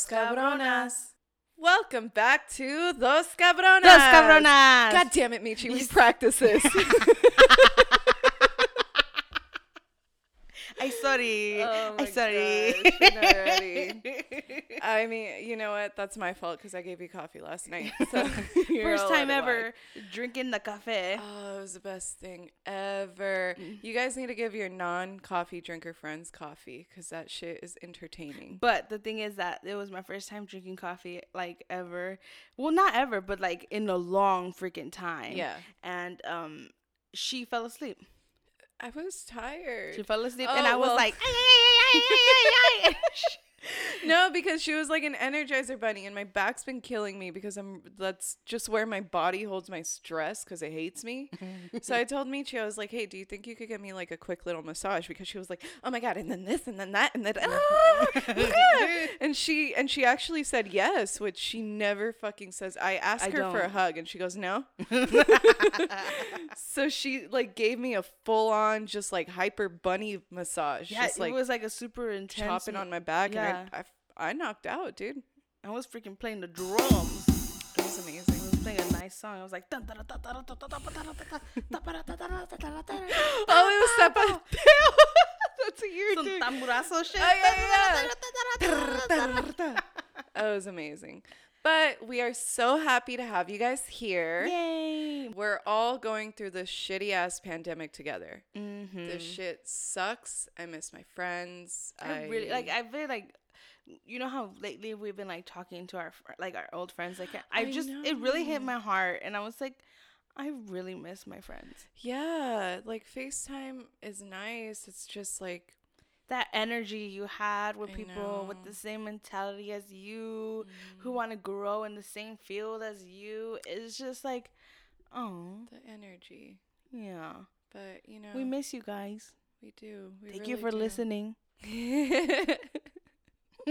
Dos Cabronas. Welcome back to Dos Cabronas. Dos cabronas. God damn it, Michi. We practice this. I'm sorry. Oh I sorry. I mean, you know what? That's my fault because I gave you coffee last night. So First time ever drinking the cafe. Oh, it was the best thing ever. Mm. You guys need to give your non-coffee drinker friends coffee because that shit is entertaining. But the thing is that it was my first time drinking coffee, like ever. Well, not ever, but like in a long freaking time. Yeah. And um, she fell asleep. I was tired. She fell asleep, Oh, and I was like, "Ay, ay, ay, ay, ay, ay." No, because she was like an energizer bunny, and my back's been killing me because I'm. That's just where my body holds my stress because it hates me. so I told Michi, I was like, "Hey, do you think you could get me like a quick little massage?" Because she was like, "Oh my god," and then this, and then that, and then ah, ah." and she and she actually said yes, which she never fucking says. I asked I her for a hug, and she goes, "No." so she like gave me a full on just like hyper bunny massage, yeah, just it was like a super intense. chopping on my back, Yeah. I, I, I knocked out, dude. I was freaking playing the drums. It was amazing. I was playing a nice song. I was like, oh, it was zapateo. That's what you're Some tamborazo shit. Oh, yeah, yeah. that was amazing. But we are so happy to have you guys here. Yay! We're all going through this shitty ass pandemic together. Mm-hmm. This shit sucks. I miss my friends. I, I really like. I really like you know how lately we've been like talking to our like our old friends. Like I, I just it really hit my heart, and I was like, I really miss my friends. yeah, like FaceTime is nice. It's just like That energy you had with I people with the same mentality as you, Mm. who want to grow in the same field as you. It's just like, oh the energy. yeah, But you know, we miss you guys. we do. We Thank you for do. listening.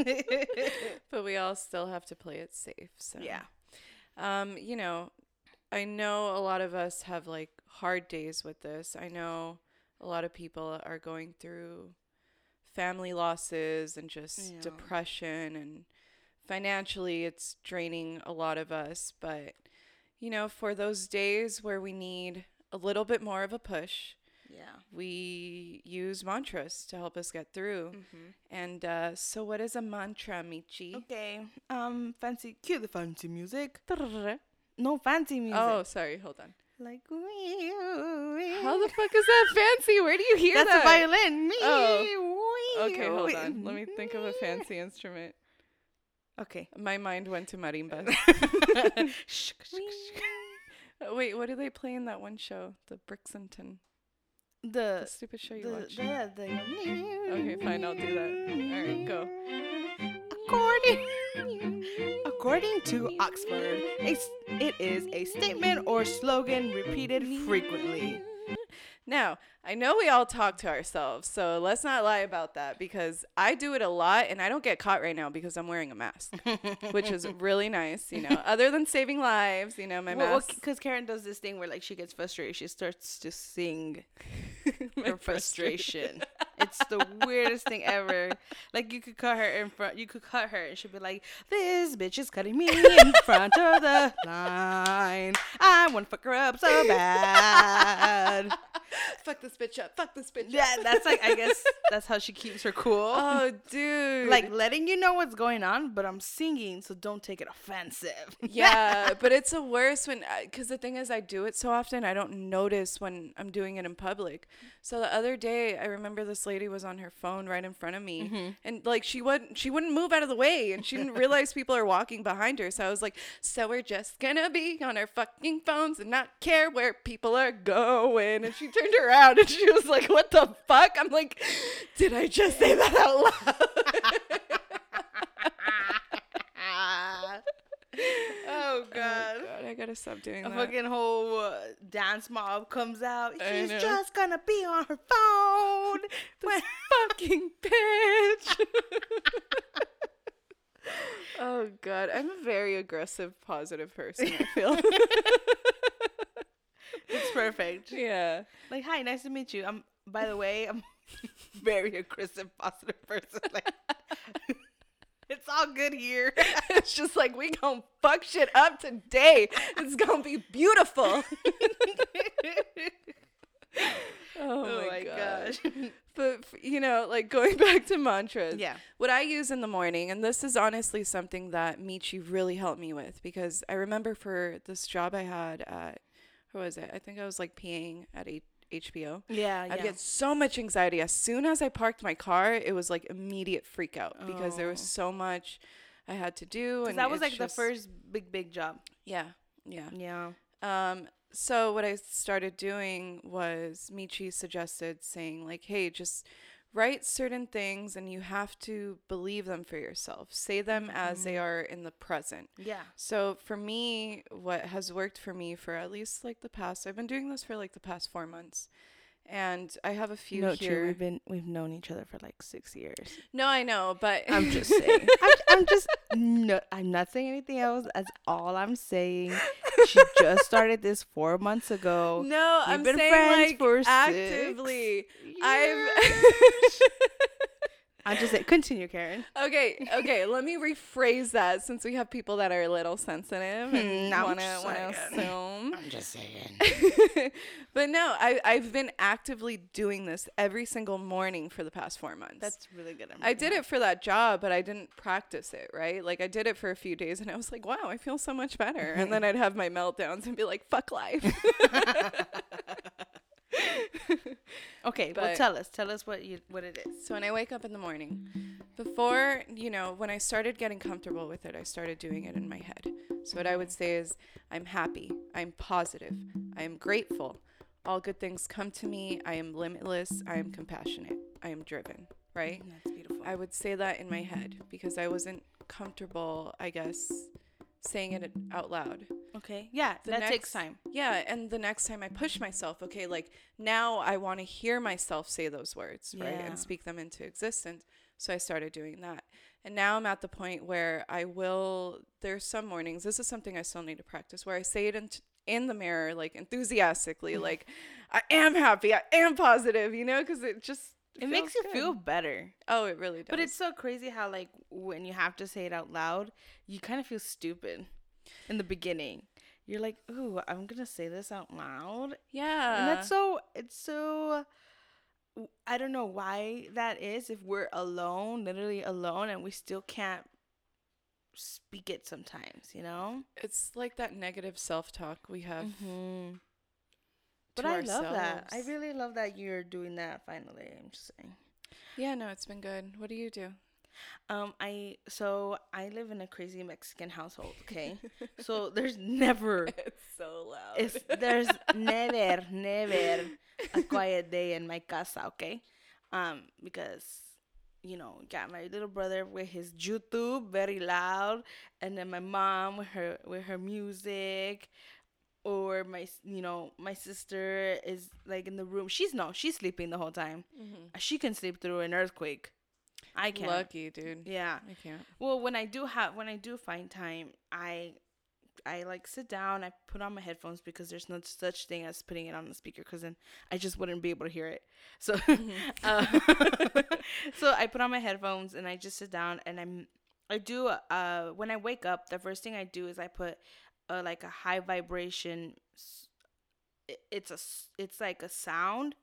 but we all still have to play it safe. So yeah. Um, you know, I know a lot of us have like hard days with this. I know a lot of people are going through family losses and just Yeah. depression and financially it's draining a lot of us, but you know, for those days where we need a little bit more of a push, Yeah. we use mantras to help us get through. Mm-hmm. And uh, so, what is a mantra, Michi? Okay. Um, fancy. Cue the fancy music. No fancy music. Oh, sorry. Hold on. like. We How the fuck is that fancy? Where do you hear That's that? That's a violin. Oh. Okay, hold on. Let me think of a fancy instrument. Okay. My mind went to marimba. Shh, shh, shh. Uh, Wait, what do they play in that one show? The Brixington. The the stupid show you the, watch. the, the Okay, fine, I'll do that. All right, go. According, according to Oxford, a it is a statement or slogan repeated frequently. Now, I know we all talk to ourselves, so let's not lie about that because I do it a lot and I don't get caught right now because I'm wearing a mask, which is really nice, you know. Other than saving lives, you know, my Well, mask. because Karen does this thing where like she gets frustrated, she starts to sing her frustration. it's the weirdest thing ever. Like you could cut her in front, you could cut her, and she'd be like, "This bitch is cutting me in front of the line. I want to fuck her up so bad." Fuck this bitch up. Fuck this bitch up. Yeah, that's like I guess that's how she keeps her cool. Oh, dude. like letting you know what's going on, but I'm singing, so don't take it offensive. yeah, but it's the worst when, uh, because the thing is, I do it so often, I don't notice when I'm doing it in public. So the other day, I remember this lady was on her phone right in front of me, mm-hmm. and like she wouldn't, she wouldn't move out of the way, and she didn't realize people are walking behind her. So I was like, so we're just gonna be on our fucking phones and not care where people are going. And she turned around and she was like, what the fuck? I'm like, did I just say that out loud? oh god. Oh, God, I gotta stop doing A that. fucking whole uh, dance mob comes out. She's just gonna be on her phone. When- fucking bitch. oh god, I'm a very aggressive, positive person. I feel. It's perfect. yeah. Like, hi, nice to meet you. I'm. By the way, I'm very aggressive, positive person. Like, it's all good here. it's just like we gonna fuck shit up today. It's gonna be beautiful. oh, my, oh gosh. But you know, like going back to mantras. Yeah. What I use in the morning, and this is honestly something that Michi really helped me with because I remember for this job I had at, what was it? I think I was like peeing at a HBO. Yeah, I'd get so much anxiety. As soon as I parked my car, it was like immediate freak out because there was Oh. so much I had to do. And that was like just- the first big big job. Yeah, yeah. Yeah. Um, so what I started doing was Michi suggested saying like, "Hey, just write certain things, and you have to believe them for yourself. Say them as they mm-hmm. are in the present." Yeah. So for me, what has worked for me for at least like the past, I've been doing this for like the past four months, and I have a few no, here. true. We've been we've known each other for like six years. No, I know, but I'm just saying. I'm, I'm just no. I'm not saying anything else. That's all I'm saying. She just started this four months ago. no, We've I'm been saying friends like for six actively. I've I'm just saying. Continue, Karen. okay, okay. Let me rephrase that since we have people that are a little sensitive and Hmm, want to want to assume. I'm just saying. but no, I I've been actively doing this every single morning for the past four months. That's really good. I did it for that job, but I didn't practice it, right? Like I did it for a few days and I was like, wow, I feel so much better. And then I'd have my meltdowns and be like, fuck life. Okay, well, But- tell us. Tell us what you what it is. So when I wake up in the morning, before, you know, when I started getting comfortable with it, I started doing it in my head. So what I would say is, I'm happy, I'm positive, I am grateful. All good things come to me. I am limitless, I am compassionate, I am driven, right? Mm, that's beautiful. I would say that in my head because I wasn't comfortable, I guess, saying it out loud. Okay. Yeah, The that takes next- time. Yeah, and the next time I push myself, okay, like now I want to hear myself say those words, right? Yeah. And speak them into existence. So I started doing that. And now I'm at the point where I will there's some mornings, this is something I still need to practice where I say it in, in the mirror like enthusiastically like I am happy, I am positive, you know, cuz it just It makes you good. feel better. Oh, it really does. But it's so crazy how like when you have to say it out loud, you kind of feel stupid in the beginning. You're like, "Ooh, I'm to say this out loud." yeah. and that's so it's so I don't know why that is if we're alone, literally alone and we still can't speak it sometimes, you know? it's like that negative self-talk we have. Mm-hmm. But I love that. I really love that you're doing that finally. I'm just saying. Yeah, no, it's been good. What do you do? Um, I so I live in a crazy Mexican household. Okay, so there's never It's so loud. it's there's never never a quiet day in my casa. Okay, um, because you know got my little brother with his YouTube very loud, and then my mom with her with her music. Or my, you know, my sister is like in the room. She's no, she's sleeping the whole time. She can sleep through an earthquake. I can't. Lucky, dude. Yeah. I can't. Well, when I do have when I do find time, I I like sit down, I put on my headphones because there's no such thing as putting it on the speaker because then I just wouldn't be able to hear it. So uh, so I put on my headphones and I just sit down and I'm I do uh when I wake up, the first thing I do is I put uh, like a high vibration it's a it's like a sound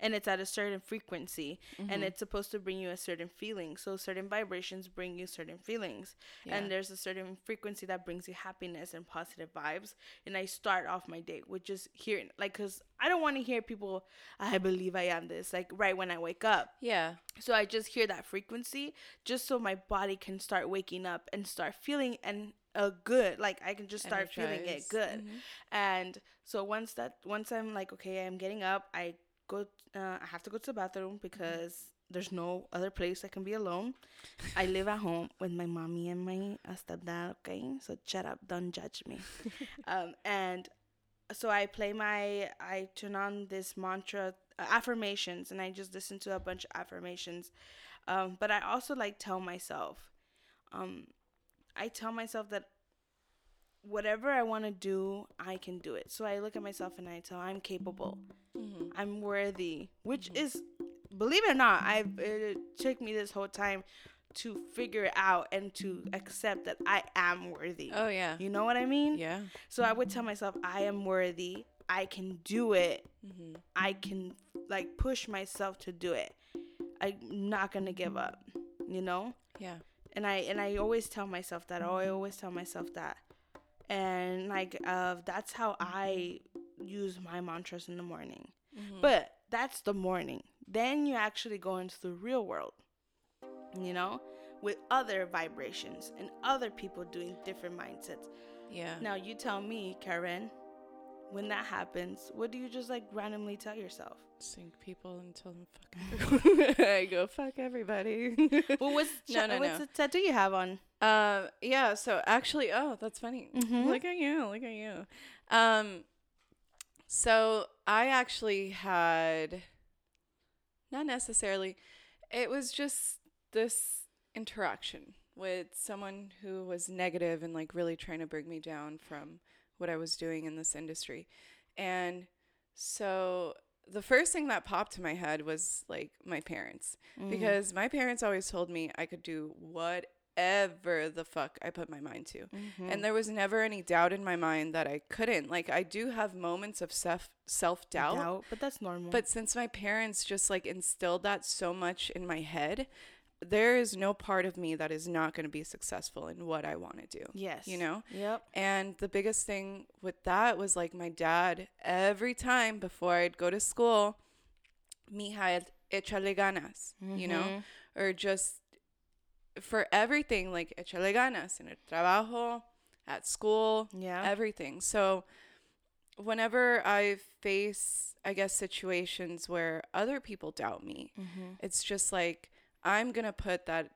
and it's at a certain frequency Mm-hmm. and it's supposed to bring you a certain feeling so certain vibrations bring you certain feelings Yeah. and there's a certain frequency that brings you happiness and positive vibes and i start off my day with just hearing like because i don't want to hear people i believe i am this like right when i wake up Yeah. so I just hear that frequency just so my body can start waking up and start feeling and a good. Like I can just start feeling it good. Mhm. And so once that once I'm like okay, I'm getting up, I go uh, I have to go to the bathroom because there's no other place I can be alone. I live at home with my mommy and my stepdad, okay? So shut up, don't judge me. um, and so I play my, I turn on this mantra uh, affirmations, and I just listen to a bunch of affirmations. Um, but I also like tell myself, um, I tell myself that whatever I want to do, I can do it. So I look at myself and I tell I'm capable, Mhm. I'm worthy, which is, believe it or not, I've it took me this whole time to figure it out and to accept that I am worthy. Oh yeah. You know what I mean? Yeah. So I would tell myself, I am worthy. I can do it. Mm-hmm. I can like push myself to do it. I'm not gonna give up. You know? Yeah. And I and I always tell myself that. I always tell myself that. And like uh, that's how I use my mantras in the morning. Mm-hmm. But that's the morning. Then you actually go into the real world. You know? With other vibrations and other people doing different mindsets. Yeah. Now you tell me, Karen, when that happens, what do you just like randomly tell yourself? Sink people and tell them fuck. I go fuck everybody. Well, what's No, no, what's no. the tattoo you have on? Um, yeah, so actually, oh, that's funny. Mhm. Look at you, look at you. Um, so I actually had, not necessarily, it was just this interaction with someone who was negative and like really trying to bring me down from what I was doing in this industry. And so the first thing that popped to my head was like my parents Mm. because my parents always told me I could do whatever the fuck I put my mind to. Mm-hmm. And there was never any doubt in my mind that I couldn't. Like I do have moments of self self-doubt, doubt, but that's normal. but since my parents just like instilled that so much in my head, there is no part of me that is not going to be successful in what I want to do. yes, You know? Yep. And the biggest thing with that was like my dad, every time before I'd go to school, mija, échale ganas, you know? Mhm. Or just for everything, like échale ganas in el trabajo, at school, Yeah. everything. So whenever I face, I guess, situations where other people doubt me, mm-hmm. it's just like I'm gonna put that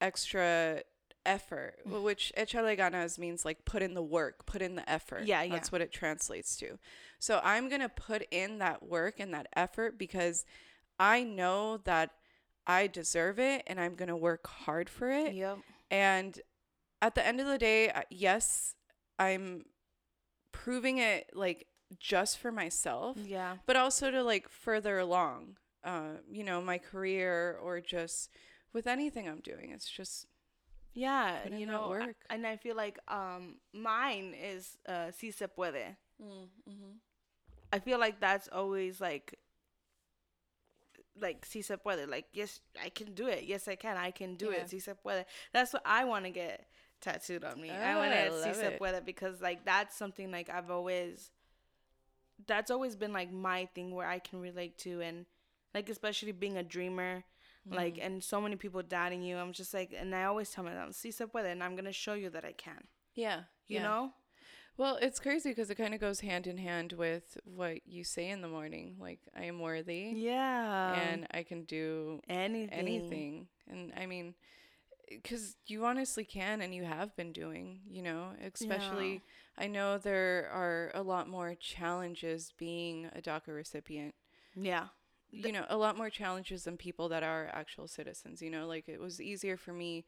extra effort, Mm. wh- which echarle ganas means like put in the work, put in the effort. Yeah, yeah. That's what it translates to. So I'm gonna put in that work and that effort because I know that I deserve it and I'm gonna work hard for it. Yep. And at the end of the day, yes, I'm proving it like just for myself Yeah. but also to like further along uh you know my career or just with anything i'm doing it's just Yeah. You know, I- and I feel like um mine is uh si se puede. mm-hmm. I feel like that's always like like si se puede. Like yes, I can do it. Yes, I can. I can do Yeah. it. Si se puede. That's what I want to get tattooed on me. I Oh, want to si se puede because like that's something like I've always that's always been like my thing where I can relate to and like especially being a dreamer like Mm-hmm. and so many people doubting you i'm just like and i always tell myself si se puede and i'm gonna show you that i can. Yeah you yeah. know? Well it's crazy because it kind of goes hand in hand with what you say in the morning like i am worthy yeah. and i can do anything. anything. And i mean because you honestly can and you have been doing you know especially i know there are a lot more challenges being a daca recipient. Yeah you know a lot more challenges than people that are actual citizens you know like it was easier for me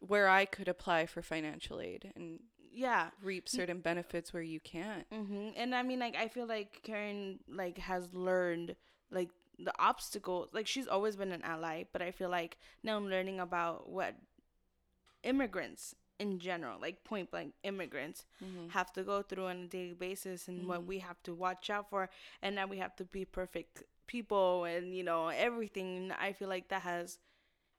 where i could apply for financial aid and yeah reap certain benefits where you can't hmm and i mean like i feel like karen like has learned like the obstacles like she's always been an ally but i feel like now I'm learning about what immigrants in general like point blank immigrants mm-hmm. have to go through on a daily basis and what Mhm. we have to watch out for and now we have to be perfect people and you know everything i feel like that has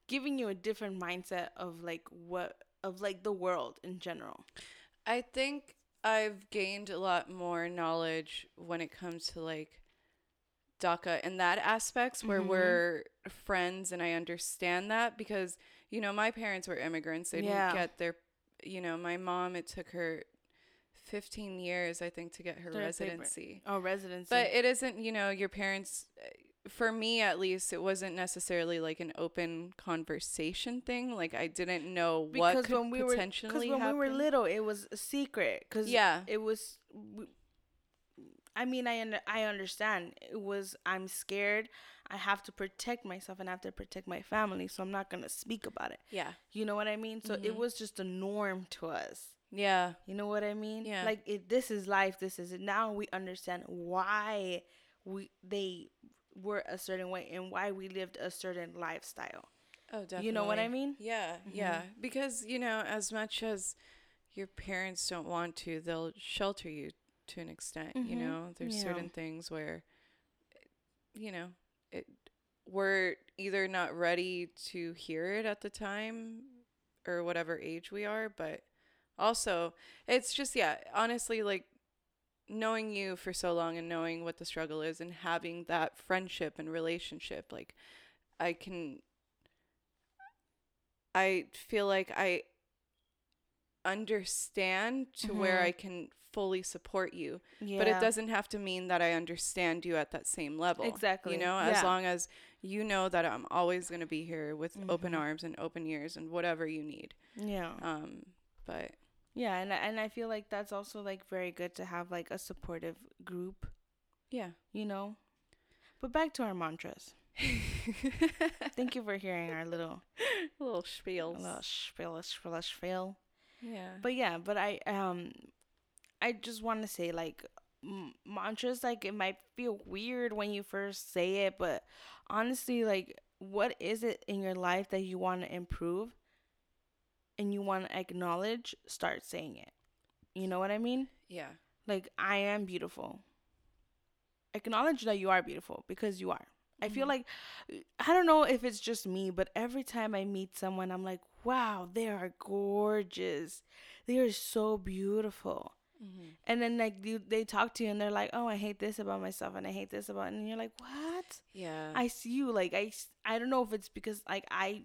given you a different mindset of like what of like the world in general i think i've gained a lot more knowledge when it comes to like daca in that aspects where Mhm. we're friends and i understand that because you know my parents were immigrants they Yeah. didn't get their you know my mom it took her 15 years i think to get her Their paper. residency oh residency But it isn't, you know, your parents. For me, at least, it wasn't necessarily like an open conversation thing. Like I didn't know what because could when we were because when happen. we were little it was a secret because Yeah. it was we, i mean i under, i understand it was i'm scared i have to protect myself and i have to protect my family so i'm not gonna speak about it yeah, you know what i mean so it Mhm. was just a norm to us yeah, you know what i mean Yeah. like it, this is life this is it now we understand why we they were a certain way and why we lived a certain lifestyle Oh, definitely. You know what I mean? Yeah, yeah. Because, you know, as much as your parents don't want to, they'll shelter you to an extent, you Mhm. know? There's Yeah. certain things where you know, it we're either not ready to hear it at the time or whatever age we are, but also it's just yeah, honestly like knowing you for so long and knowing what the struggle is and having that friendship and relationship like I can I feel like I understand to where Mhm. I can fully support you. Yeah. But it doesn't have to mean that I understand you at that same level. Exactly. You know, as Yeah. long as you know that I'm always going to be here with open Mhm. arms and open ears and whatever you need. Yeah. Um, but Yeah, and I- and I feel like that's also like very good to have like a supportive group, yeah. you know. But back to our mantras. Thank you for hearing our little little spiels. little spiel, spiel, spiel. Yeah. But yeah, but I um, I just want to say like m- mantras like it might feel weird when you first say it, but honestly, like what is it in your life that you want to improve, and you want to acknowledge? Start saying it. You know what I mean? yeah. like I am beautiful. Acknowledge that you are beautiful because you are. I feel Mhm. like I don't know if it's just me, but every time I meet someone, I'm like, wow, they are gorgeous. They are so beautiful. Mm-hmm. And then like you, they talk to you and they're like, oh, I hate this about myself and I hate this about, and you're like, what? Yeah. I see you like I I don't know if it's because like I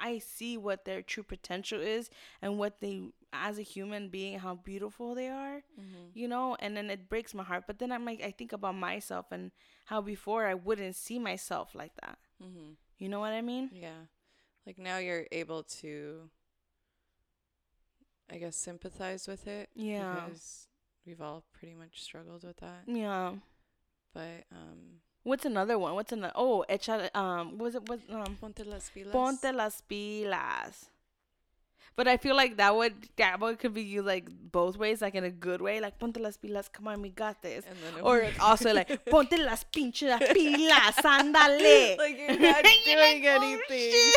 I see what their true potential is and what they as a human being how beautiful they are mm-hmm. you know and then it breaks my heart but then i'm like i think about myself and how before i wouldn't see myself like that Mm-hmm. you know what i mean Yeah. Like now you're able to I guess sympathize with it. Yeah. Because we've all pretty much struggled with that. yeah But um what's another one what's another oh echa um was it was um Ponte las pilas. ponte las pilas but I feel like that would that one could be used like both ways, like in a good way, like ponte las pilas, come on, we got this. and then Or also like ponte las pinches pilas, ándale. like you're not doing anything.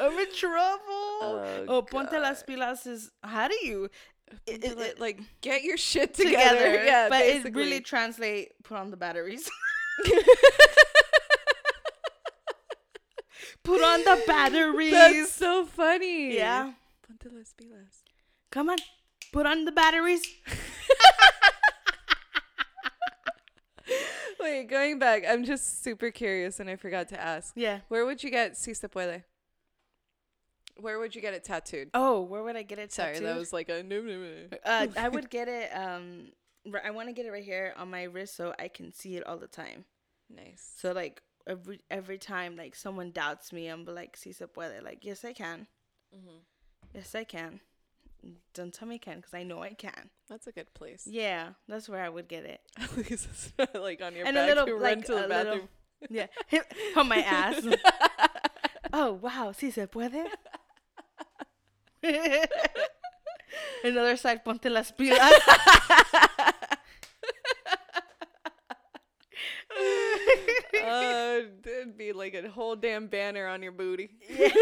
I'm in trouble. Oh, Oh, ponte las pilas is how do you Ponte it- it- like get your shit together. together? Yeah, but basically. it really translate. Put on the batteries. Put on the batteries. That's so funny. yeah, Ponte las pilas. come on. Put on the batteries. Wait, going back, I'm just super curious and I forgot to ask. Yeah. Where would you get si se puede? Where would you get it tattooed? Oh, where would I get it Sorry, tattooed? that was like a no no no. uh, I would get it. Um, I want to get it right here on my wrist so I can see it all the time. Nice. So like every every time like someone doubts me, I'm like, "Si se puede." Like, yes, I can. Mhm. Yes, I can. Don't tell me I can, because I know I can. That's a good place. Yeah, that's where I would get it. At least it's not like on your And a little, you like, run to the a little- Yeah, on my ass. oh wow, si se puede. Another side, ponte las pilas. uh, it'd be like a whole damn banner on your booty. Yeah.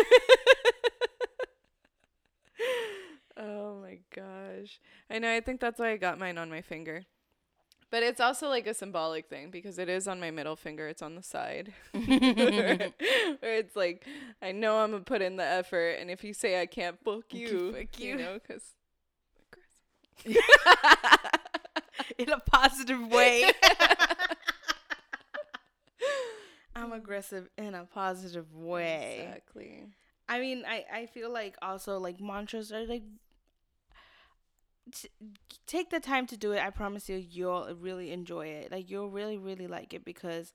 oh my gosh. I know, I think that's why I got mine on my finger. But it's also like a symbolic thing because it is on my middle finger. It's on the side. where, where it's like, I know I'm going to put in the effort. And if you say I can't, fuck you. Fuck You you. know, because. in a positive way. I'm aggressive in a positive way. Exactly. I mean, I I feel like also like mantras are like t- take the time to do it. I promise you you'll really enjoy it. Like you'll really really like it because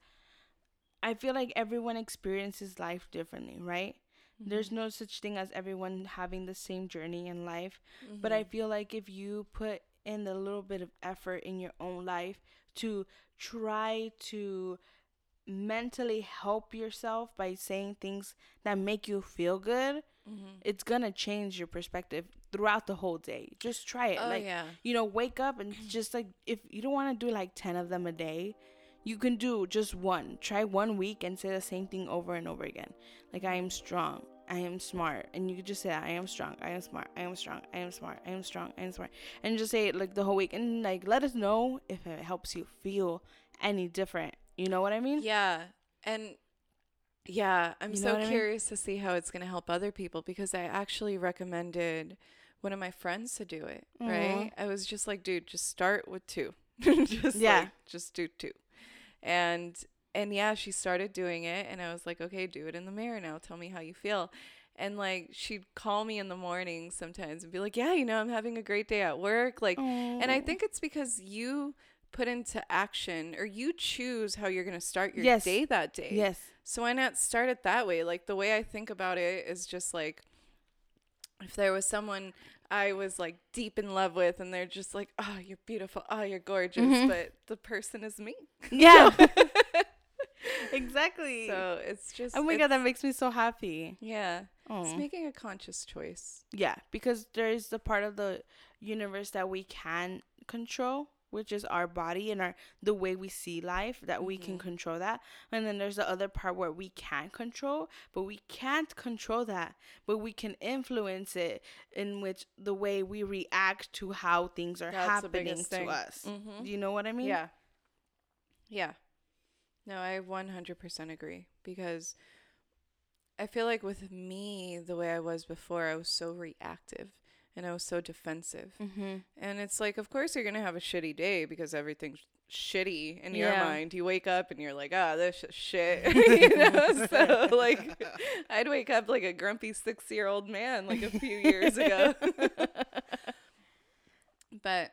I feel like everyone experiences life differently, right? There's mm-hmm. no such thing as everyone having the same journey in life. But I mm-hmm. feel like if you put in a little bit of effort in your own life to try to mentally help yourself by saying things that make you feel good, Mhm. it's gonna change your perspective throughout the whole day. Just try it. Oh, like yeah. you know, wake up and just like if you don't want to do like 10 of them a day, You can do just one. Try one week and say the same thing over and over again. Like I am strong. I am smart. And you could just say I am strong. I am smart. I am strong. I am smart. I am strong. I am smart. And just say it like the whole week and like let us know if it helps you feel any different. You know what I mean? Yeah. And yeah, I'm You know so what I mean? curious to see how it's going to help other people because I actually recommended one of my friends to do it, right? I was just like, dude, just start with two. just Yeah. like, just do two. And and yeah, she started doing it and I was like, okay, do it in the mirror now. Tell me how you feel. And like she'd call me in the morning sometimes and be like, "Yeah, you know, I'm having a great day at work." Like and I think it's because you put into action or you choose how you're going to start your Yes. day that day. Yes. So why not start it that way? Like the way I think about it is just like if there was someone I was like deep in love with and they're just like, "Oh, you're beautiful. Oh, you're gorgeous." Mhm. But the person is me. Yeah. exactly. so it's just oh my god, that makes me so happy. Yeah. It's making a conscious choice. Yeah, because there is the part of the universe that we can control, which is our body and our the way we see life that we can Mhm. control that. And then there's the other part where we can't control, but we can't control that, but we can influence it in which the way we react to how things are That's happening to us. Mhm. You know what I mean? Yeah. Yeah. No, I 100% agree because I feel like with me, the way I was before, I was so reactive and I was so defensive. Mhm. And it's like, of course, you're going to have a shitty day because everything's shitty in your Yeah. mind. You wake up and you're like, ah, this is shit. you know? So, like, I'd wake up like a grumpy six year old man like a few years ago. but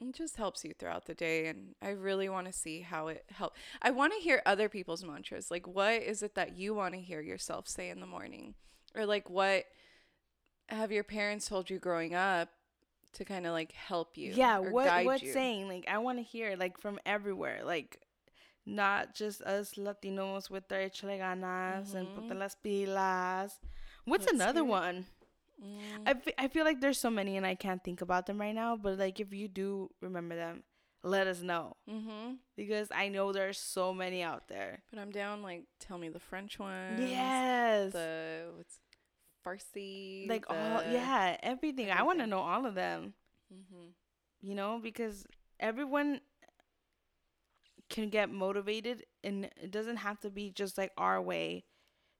it just helps you throughout the day and i really want to see how it helps. i want to hear other people's mantras like what is it that you want to hear yourself say in the morning or like what have your parents told you growing up to kind of like help you yeah what what you? saying like i want to hear like from everywhere like not just us latinos with our échale ganas and Mhm. ponte las pilas. What's Let's another it. one? Mm, I I feel like there's so many and i can't think about them right now but like if you do remember them let us know. Mhm because i know there's so many out there. But i'm down like tell me the french ones yes. the what's farsi like all yeah everything. I want to know all of them. Mhm you know because everyone can get motivated and it doesn't have to be just like our way.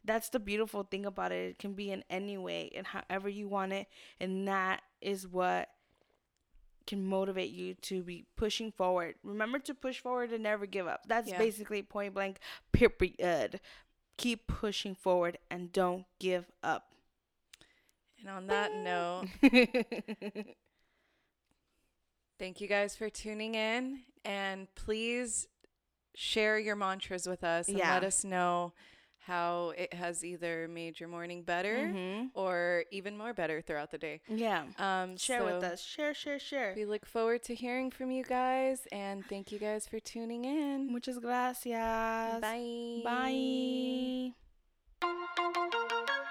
That's the beautiful thing about it. It can be in any way and however you want it and that is what can motivate you to be pushing forward. Remember to push forward and never give up. That's Yeah. basically point blank period. Keep pushing forward and don't give up and on that note Thank you guys for tuning in and please share your mantras with us and Yeah. let us know how it has either made your morning better Mhm. or even more better throughout the day. yeah Um, share with us share share share We look forward to hearing from you guys and thank you guys for tuning in. Muchas gracias. Bye. Bye.